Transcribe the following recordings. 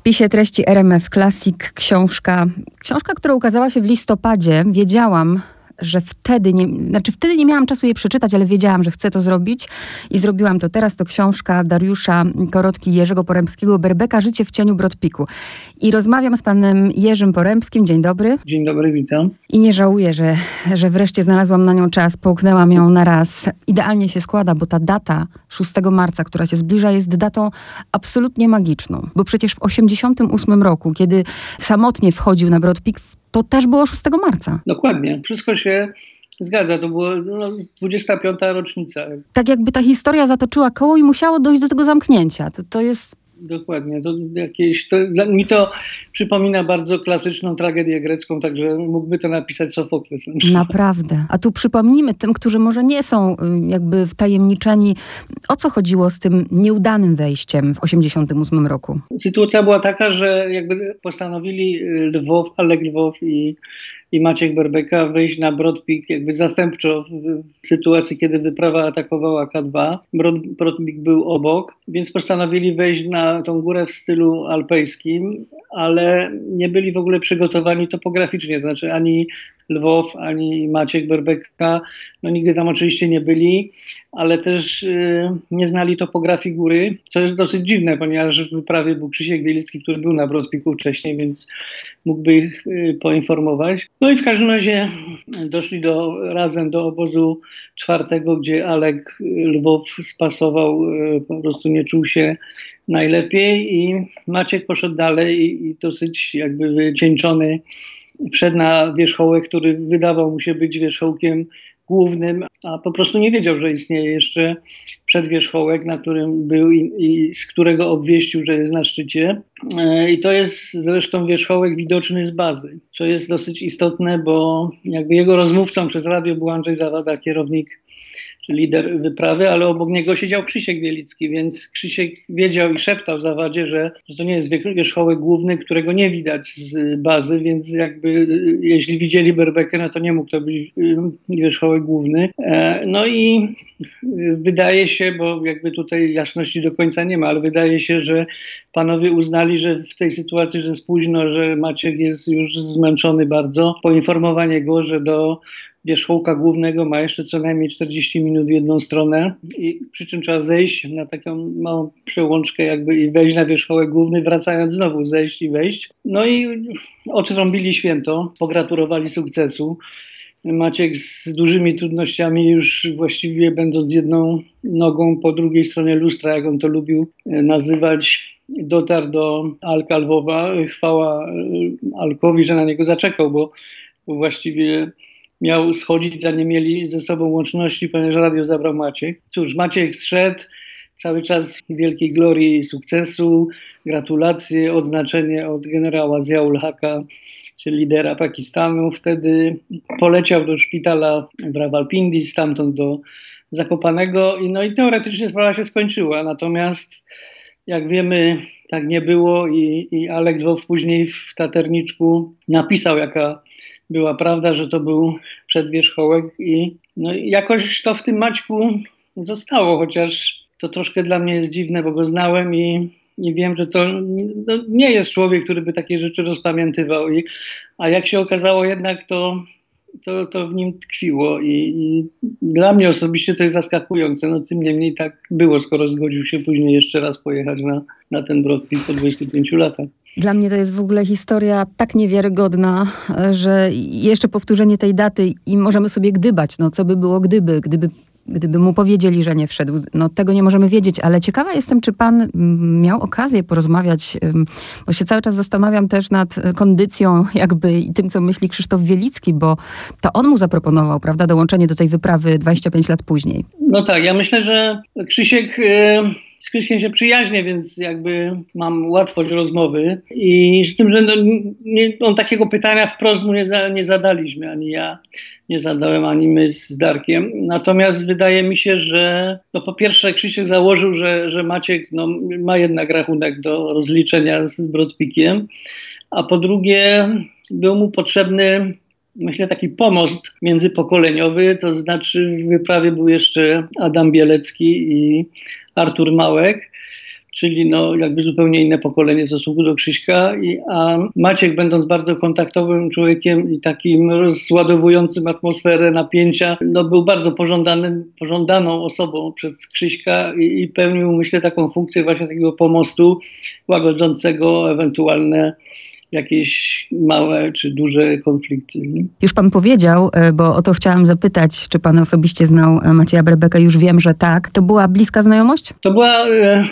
spisie treści RMF Classic książka, książka, która ukazała się w listopadzie. Wiedziałam, że wtedy nie, znaczy wtedy nie miałam czasu jej przeczytać, ale wiedziałam, że chcę to zrobić i zrobiłam to teraz. To książka Dariusza Korotki Jerzego Poremskiego, Berbeka, Życie w cieniu Brodpiku. I rozmawiam z panem Jerzym Poremskim. Dzień dobry. Dzień dobry, witam. I nie żałuję, że, że wreszcie znalazłam na nią czas, połknęłam ją na raz. Idealnie się składa, bo ta data 6 marca, która się zbliża, jest datą absolutnie magiczną. Bo przecież w 88 roku, kiedy samotnie wchodził na Brodpik, to też było 6 marca. Dokładnie. Wszystko się zgadza. To była no, 25. rocznica. Tak jakby ta historia zatoczyła koło i musiało dojść do tego zamknięcia. To, to jest Dokładnie. To jakieś, to, mi to przypomina bardzo klasyczną tragedię grecką, także mógłby to napisać Sofokles. Naprawdę. A tu przypomnijmy tym, którzy może nie są y, jakby wtajemniczeni, o co chodziło z tym nieudanym wejściem w 1988 roku. Sytuacja była taka, że jakby postanowili Lwow, Alek Lwow i i Maciek Berbeka wejść na Brodpik jakby zastępczo w, sytuacji, kiedy wyprawa atakowała K2. Brod, Brodpik był obok, więc postanowili wejść na tą górę w stylu alpejskim, ale nie byli w ogóle przygotowani topograficznie, znaczy ani Lwow, ani Maciek Berbeka, no nigdy tam oczywiście nie byli, ale też y, nie znali topografii góry, co jest dosyć dziwne, ponieważ w wyprawie był Krzysiek Wielicki, który był na Brodpiku wcześniej, więc mógłby ich y, poinformować. No i w każdym razie doszli do, razem do obozu czwartego, gdzie Alek Lwow spasował, y, po prostu nie czuł się najlepiej i Maciek poszedł dalej i, i dosyć jakby wycieńczony wszedł na wierzchołek, który wydawał mu się być wierzchołkiem głównym, a po prostu nie wiedział, że istnieje jeszcze przedwierzchołek, na którym był i, i, z którego obwieścił, że jest na szczycie. E, I to jest zresztą wierzchołek widoczny z bazy, co jest dosyć istotne, bo jakby jego rozmówcą przez radio był Andrzej Zawada, kierownik lider wyprawy, ale obok niego siedział Krzysiek Wielicki, więc Krzysiek wiedział i szeptał w zawadzie, że, to nie jest wierzchołek główny, którego nie widać z bazy, więc jakby jeśli widzieli Berbekę, no to nie mógł to być y, wierzchołek główny. E, no i wydaje się, bo jakby tutaj jasności do końca nie ma, ale wydaje się, że panowie uznali, że w tej sytuacji, że jest późno, że Maciek jest już zmęczony bardzo, poinformowanie go, że do wierzchołka głównego ma jeszcze co najmniej 40 minut w jedną stronę, i przy czym trzeba zejść na taką małą przełączkę jakby i wejść na wierzchołek główny, wracając znowu zejść i wejść. No i odrąbili święto, pogratulowali sukcesu. Maciek z dużymi trudnościami, już właściwie będąc jedną nogą po drugiej stronie lustra, jak on to lubił nazywać, dotarł do Alka Lwowa. Chwała Alkowi, że na niego zaczekał, bo właściwie miał schodzić, a nie mieli ze sobą łączności, ponieważ radio zabrał Maciek. Cóż, Maciek zszedł, cały czas wielkiej glorii i sukcesu, gratulacje, odznaczenie od generała Ziaul Haka, czyli lidera Pakistanu. Wtedy poleciał do szpitala w Rawalpindi, stamtąd do Zakopanego i, no i teoretycznie sprawa się skończyła. Natomiast jak wiemy, tak nie było i, i Alek Dwow później w Taterniczku napisał, jaka była prawda, że to był przedwierzchołek i no, jakoś to w tym Maćku zostało, chociaż to troszkę dla mnie jest dziwne, bo go znałem i, i wiem, że to no, nie jest człowiek, który by takie rzeczy rozpamiętywał. I, a jak się okazało jednak, to, to, to w nim tkwiło I, i dla mnie osobiście to jest zaskakujące. No tym niemniej tak było, skoro zgodził się później jeszcze raz pojechać na, na ten Brodpik po 25 latach. Dla mnie to jest w ogóle historia tak niewiarygodna, że jeszcze powtórzenie tej daty i możemy sobie gdybać, no co by było gdyby, gdyby gdyby mu powiedzieli, że nie wszedł. No tego nie możemy wiedzieć, ale ciekawa jestem, czy pan miał okazję porozmawiać, bo się cały czas zastanawiam też nad kondycją jakby i tym, co myśli Krzysztof Wielicki, bo to on mu zaproponował, prawda, dołączenie do tej wyprawy 25 lat później. No tak, ja myślę, że Krzysiek... z Krzyśkiem się przyjaźnię, więc jakby mam łatwość rozmowy. I z tym, że no, nie, on takiego pytania wprost mu nie, za, nie zadaliśmy, ani ja nie zadałem, ani my z Darkiem. Natomiast wydaje mi się, że no po pierwsze Krzysiek założył, że, że Maciek no, ma jednak rachunek do rozliczenia z Brodpikiem, a po drugie był mu potrzebny myślę, taki pomost międzypokoleniowy, to znaczy w wyprawie był jeszcze Adam Bielecki i Artur Małek. czyli no jakby zupełnie inne pokolenie w stosunku do Krzyśka, I, a Maciek będąc bardzo kontaktowym człowiekiem i takim rozładowującym atmosferę napięcia, no był bardzo pożądanym, pożądaną osobą przez Krzyśka i, i pełnił myślę taką funkcję właśnie takiego pomostu łagodzącego ewentualne jakieś małe czy duże konflikty. Już pan powiedział, e, bo o to chciałam zapytać, czy pan osobiście znał e, Macieja Brebeka, już wiem, że tak. To była bliska znajomość? To była... E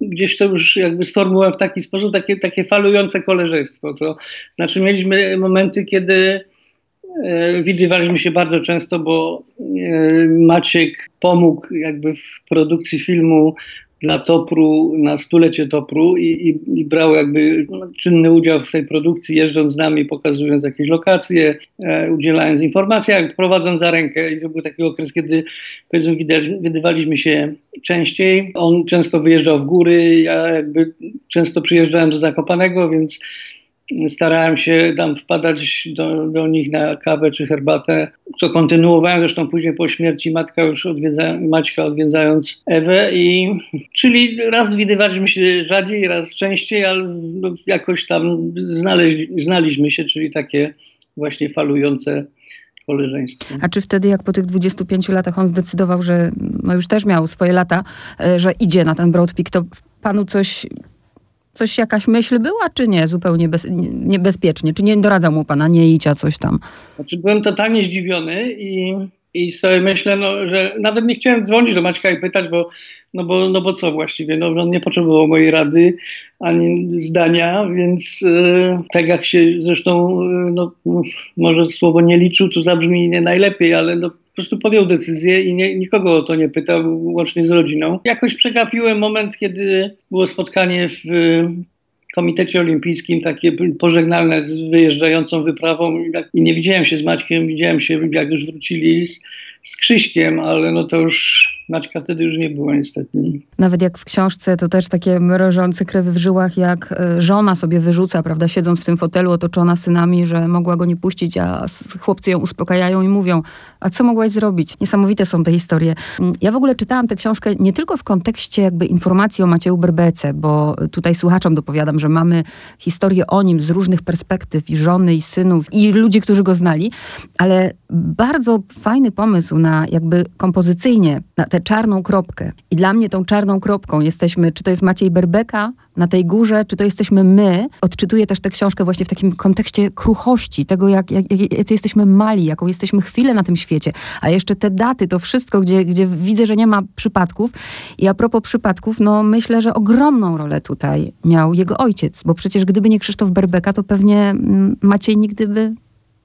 gdzieś to już jakby sformułowałem w taki sposób, takie, takie falujące koleżeństwo. To znaczy mieliśmy momenty, kiedy e, widywaliśmy się bardzo często, bo e, Maciek pomógł jakby w produkcji filmu dla Topru, na stulecie Topru i, i, i brał jakby czynny udział w tej produkcji, jeżdżąc z nami, pokazując jakieś lokacje, e, udzielając informacji, jak prowadząc za rękę. I to był taki okres, kiedy powiedzmy widywaliśmy się częściej. On często wyjeżdżał w góry, ja jakby często przyjeżdżałem do Zakopanego, więc starałem się tam wpadać do, do nich na kawę czy herbatę, co kontynuowałem zresztą później po śmierci matka już odwiedza, Maćka odwiedzając Ewę i czyli raz widywaliśmy się rzadziej, raz częściej, ale no, jakoś tam znaleźli, znaliśmy się, czyli takie właśnie falujące koleżeństwo. A czy wtedy, jak po tych 25 latach on zdecydował, że no już też miał swoje lata, e, że idzie na ten Broad Peak, to panu coś Coś, jakaś myśl była, czy nie? Zupełnie bez, niebezpiecznie. Czy nie doradzał mu pana, nie idź, a coś tam? Znaczy, byłem totalnie zdziwiony i, i sobie myślę, no, że nawet nie chciałem dzwonić do Maćka i pytać, bo, no bo, no bo co właściwie? No, on nie potrzebował mojej rady ani zdania, więc e, tak jak się zresztą, e, no, może słowo nie liczył, to zabrzmi nie najlepiej, ale no, po prostu podjął decyzję i nie, nikogo o to nie pytał, łącznie z rodziną. Jakoś przegapiłem moment, kiedy było spotkanie w Komitecie Olimpijskim, takie pożegnalne z wyjeżdżającą wyprawą i nie widziałem się z Maćkiem, widziałem się jak już wrócili z, z Krzyśkiem, ale no to już Maćka wtedy już nie było niestety. Nawet jak w książce, to też takie mrożące krewy w żyłach, jak e, żona sobie wyrzuca, prawda, siedząc w tym fotelu otoczona synami, że mogła go nie puścić, a chłopcy ją uspokajają i mówią, a co mogłaś zrobić? Niesamowite są te historie. Mm, ja w ogóle czytałam tę książkę nie tylko w kontekście jakby informacji o Macieju Berbece, bo tutaj słuchaczom dopowiadam, że mamy historię o nim z różnych perspektyw i żony, i synów, i ludzi, którzy go znali, ale bardzo fajny pomysł na jakby kompozycyjnie, na tę czarną kropkę. I dla mnie tą czarną kropką jesteśmy, czy to jest Maciej Berbeka na tej górze, czy to jesteśmy my. Odczytuję też tę książkę właśnie w takim kontekście kruchości, tego jak, jak, jak jesteśmy mali, jaką jesteśmy chwilę na tym świecie. A jeszcze te daty, to wszystko, gdzie, gdzie widzę, że nie ma przypadków. I a propos przypadków, no myślę, że ogromną rolę tutaj miał jego ojciec, bo przecież gdyby nie Krzysztof Berbeka, to pewnie mm, Maciej nigdy by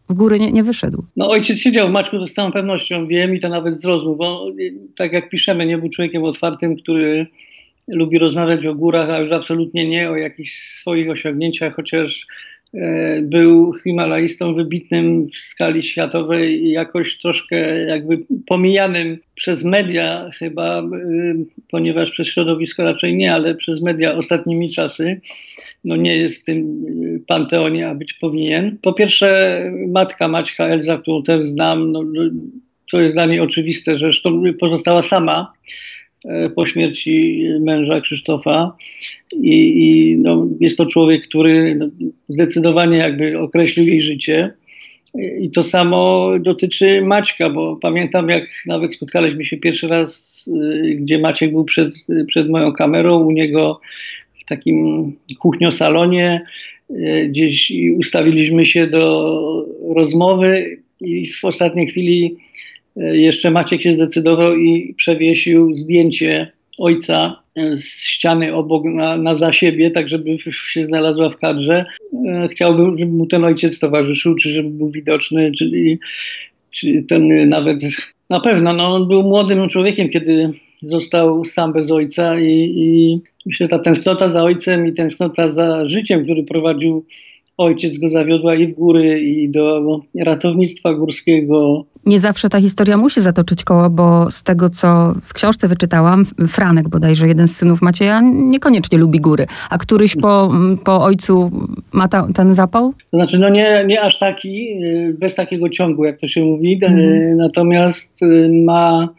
w górę nie, nie wyszedł. No ojciec siedział w Maćku, to z całą pewnością wiem i to nawet z rozmów. bo tak jak piszemy, nie był człowiekiem otwartym, który lubi rozmawiać o górach, a już absolutnie nie o jakichś swoich osiągnięciach, chociaż był Himalajstą wybitnym w skali światowej i jakoś troszkę jakby pomijanym przez media chyba, e, ponieważ przez środowisko raczej nie, ale przez media ostatnimi czasy no nie jest w tym y, panteonie, a być powinien. Po pierwsze, matka Maćka Elza, którą też znam, no, to jest dla niej oczywiste, że zresztą pozostała sama e, po śmierci męża Krzysztofa i, i no, jest to człowiek, który no, zdecydowanie jakby określił jej życie. I to samo dotyczy Maćka, bo pamiętam, jak nawet spotkaliśmy się pierwszy raz, y, gdzie Maciek był przed, przed moją kamerą, u niego w takim kuchniosalonie, e, gdzieś ustawiliśmy się do rozmowy i w ostatniej chwili e, jeszcze Maciek się zdecydował i przewiesił zdjęcie ojca e, z ściany obok na, na za siebie, tak żeby się znalazła w kadrze. Chciałbym, żeby mu ten ojciec towarzyszył, czy żeby był widoczny, czyli czy ten nawet na pewno, no, on był młodym człowiekiem, kiedy został sam bez ojca i, i myślę, ta tęsknota za ojcem i tęsknota za życiem, który prowadził ojciec, go zawiodła i w góry, i do ratownictwa górskiego. Nie zawsze ta historia musi zatoczyć koło, bo z tego, co w książce wyczytałam, Franek bodajże, jeden z synów Macieja, niekoniecznie lubi góry. A któryś po, po ojcu ma ta, ten zapał? To znaczy, no nie, nie aż taki, y, bez takiego ciągu, jak to się mówi, mm. natomiast y, ma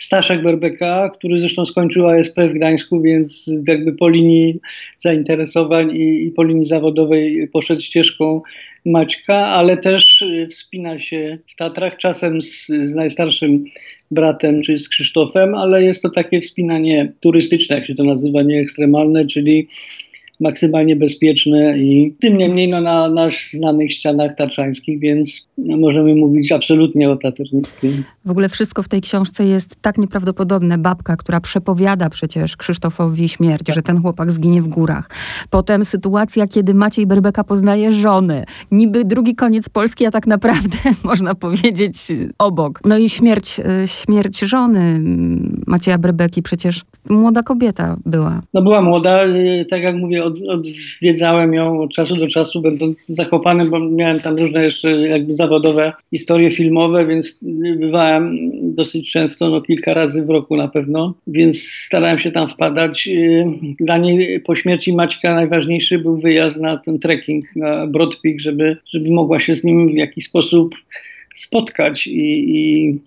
Staszek Berbeka, który zresztą skończył ASP w Gdańsku, więc jakby po linii zainteresowań i, i po linii zawodowej poszedł ścieżką Maćka, ale też wspina się w Tatrach, czasem z, z najstarszym bratem, czyli z Krzysztofem, ale jest to takie wspinanie turystyczne, jak się to nazywa, nie ekstremalne, czyli maksymalnie bezpieczne i tym niemniej no, na, na znanych ścianach tatrzańskich, więc możemy mówić absolutnie o taternictwie. W ogóle wszystko w tej książce jest tak nieprawdopodobne. Babka, która przepowiada przecież Krzysztofowi śmierć, tak. że ten chłopak zginie w górach. Potem sytuacja, kiedy Maciej Berbeka poznaje żony. Niby drugi koniec Polski, a tak naprawdę można powiedzieć obok. No i śmierć, y, śmierć żony Macieja Berbeki, przecież młoda kobieta była. No była młoda, y, tak jak mówię, od, odwiedzałem ją od czasu do czasu, będąc zakopanym, bo miałem tam różne jeszcze jakby zawodowe historie filmowe, więc bywałem dosyć często, no kilka razy w roku na pewno, więc starałem się tam wpadać. Y, dla niej po śmierci Maćka najważniejszy był wyjazd na ten trekking na Broad Peak, żeby, żeby mogła się z nim w jakiś sposób spotkać i, i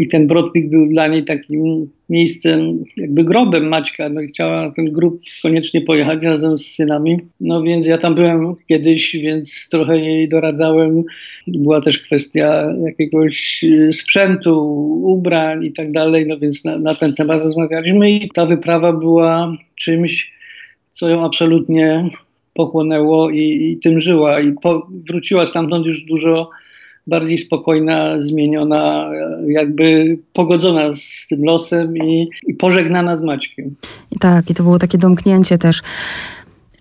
i ten Brodpik był dla niej takim miejscem, jakby grobem Maćka. No chciała na ten grób koniecznie pojechać razem z synami. No więc ja tam byłem kiedyś, więc trochę jej doradzałem. Była też kwestia jakiegoś y, sprzętu, ubrań i tak dalej. No więc na, na ten temat rozmawialiśmy i ta wyprawa była czymś, co ją absolutnie pochłonęło i, i tym żyła. I po, wróciła stamtąd już dużo bardziej spokojna, zmieniona, jakby pogodzona z tym losem i, i pożegnana z Maćkiem. I tak, i to było takie domknięcie też.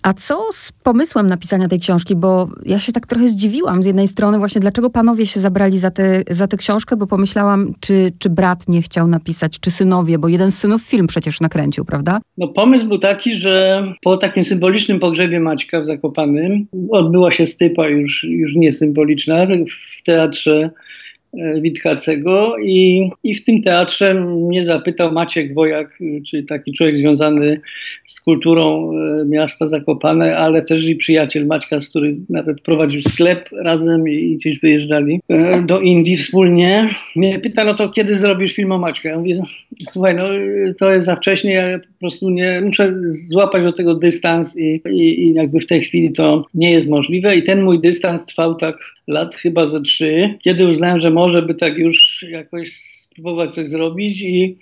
A co z pomysłem napisania tej książki? Bo ja się tak trochę zdziwiłam z jednej strony właśnie, dlaczego panowie się zabrali za, te, za tę książkę, bo pomyślałam, czy, czy brat nie chciał napisać, czy synowie, bo jeden z synów film przecież nakręcił, prawda? No pomysł był taki, że po takim symbolicznym pogrzebie Maćka w Zakopanym odbyła się stypa już, już nie w teatrze Witkacego i, i w tym teatrze mnie zapytał Maciek Wojak, czyli taki człowiek związany z kulturą e, miasta Zakopane, ale też i przyjaciel Maćka, z którym nawet prowadził sklep razem i gdzieś wyjeżdżali e, do Indii wspólnie. Mnie pyta, no to kiedy zrobisz film o Maćka? Ja mówię, słuchaj, no to jest za wcześnie, ja po prostu nie, muszę złapać do tego dystans i, i, i jakby w tej chwili to nie jest możliwe i ten mój dystans trwał tak lat chyba ze trzy, kiedy uznałem, że może by tak już jakoś spróbować coś zrobić i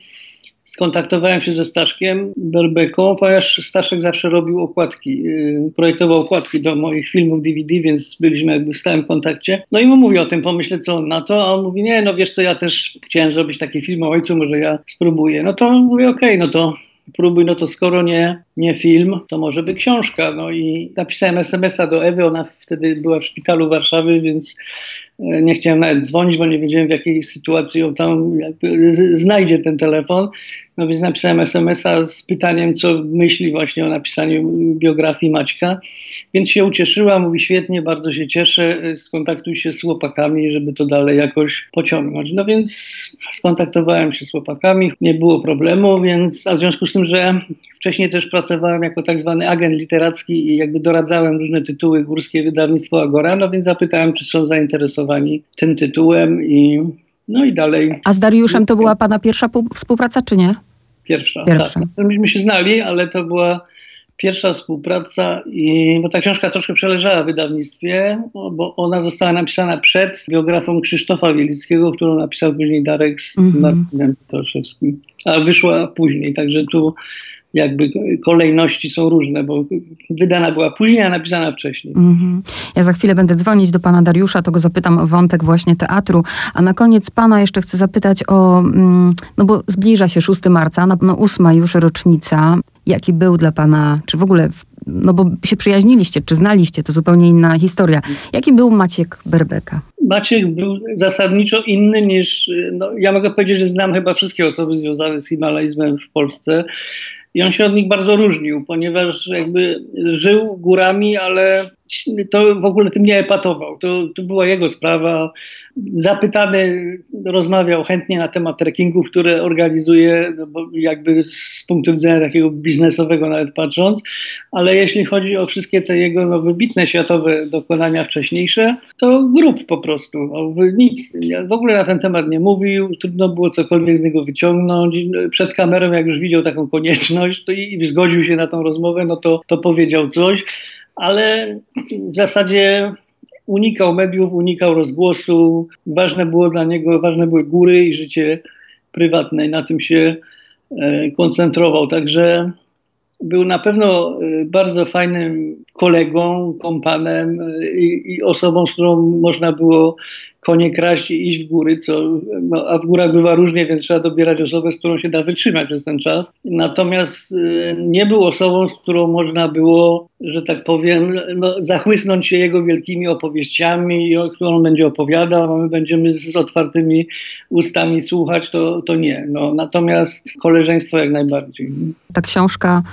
skontaktowałem się ze Staszkiem Berbeką, ponieważ Staszek zawsze robił okładki, y, projektował okładki do moich filmów DVD, więc byliśmy jakby w stałym kontakcie. No i mu mówię o tym, pomyślę co on na to, a on mówi, nie, no wiesz co, ja też chciałem zrobić taki film o ojcu, może ja spróbuję. No to mówię, okej, okay, no to próbuj, no to skoro nie, nie film, to może by książka. No i napisałem SMS-a do Ewy, ona wtedy była w szpitalu Warszawy, więc nie chciałem nawet dzwonić, bo nie wiedziałem w jakiej sytuacji on tam znajdzie ten telefon. No więc napisałem SMS-a z pytaniem, co myśli właśnie o napisaniu biografii Maćka. Więc się ucieszyła, mówi świetnie, bardzo się cieszę, skontaktuj się z chłopakami, żeby to dalej jakoś pociągnąć. No więc skontaktowałem się z chłopakami, nie było problemu, więc, a w związku z tym, że wcześniej też pracowałem jako tak zwany agent literacki i jakby doradzałem różne tytuły Górskie Wydawnictwo Agora, no więc zapytałem, czy są zainteresowani tym tytułem i no i dalej. A z Dariuszem to była pana pierwsza współpraca, czy nie? Pierwsza. Pierwsza. Tak. Myśmy się znali, ale to była pierwsza współpraca i bo ta książka troszkę przeleżała w wydawnictwie, bo ona została napisana przed biografią Krzysztofa Wielickiego, którą napisał później Darek z mm -hmm. Martinem Toszewskim, a wyszła później, także tu jakby kolejności są różne, bo wydana była później, a napisana wcześniej. Mm-hmm. Ja za chwilę będę dzwonić do pana Dariusza, to go zapytam o wątek właśnie teatru. A na koniec pana jeszcze chcę zapytać o, mm, no bo zbliża się 6 marca, no, no ósma już rocznica. Jaki był dla pana, czy w ogóle no bo się przyjaźniliście, czy znaliście, to zupełnie inna historia. Jaki był Maciek Berbeka? Maciek był zasadniczo inny niż, no, ja mogę powiedzieć, że znam chyba wszystkie osoby związane z Himalajzmem w Polsce. I on się od nich bardzo różnił, ponieważ jakby żył górami, ale to w ogóle tym nie epatował. To, to była jego sprawa. Zapytany rozmawiał chętnie na temat trekkingów, które organizuje, no bo jakby z punktu widzenia takiego biznesowego nawet patrząc, ale jeśli chodzi o wszystkie te jego no, wybitne światowe dokonania wcześniejsze, to grup po prostu. No, nic w ogóle na ten temat nie mówił, trudno było cokolwiek z niego wyciągnąć. Przed kamerą, jak już widział taką konieczność to i zgodził się na tą rozmowę, no to, to powiedział coś ale w zasadzie unikał mediów, unikał rozgłosu. Ważne było dla niego, ważne były góry i życie prywatne i na tym się e, koncentrował. Także był na pewno e, bardzo fajnym kolegą, kompanem e, i, i osobą, z którą można było konie kraść i iść w góry, co, no, a w górach bywa różnie, więc trzeba dobierać osobę, z którą się da wytrzymać przez ten czas. Natomiast y, nie był osobą, z którą można było, że tak powiem, no, zachłysnąć się jego wielkimi opowieściami, o którą on będzie opowiadał, a my będziemy z otwartymi ustami słuchać, to, to nie. No, natomiast koleżeństwo jak najbardziej. Ta książka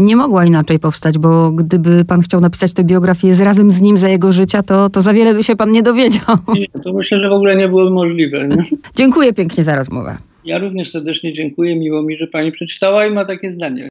nie mogła inaczej powstać, bo gdyby pan chciał napisać tę biografię z razem z nim za jego życia, to, to za wiele by się pan nie dowiedział. Nie, to myślę, że w ogóle nie byłoby możliwe. Nie? Dziękuję pięknie za rozmowę. Ja również serdecznie dziękuję. Miło mi, że pani przeczytała i ma takie zdanie.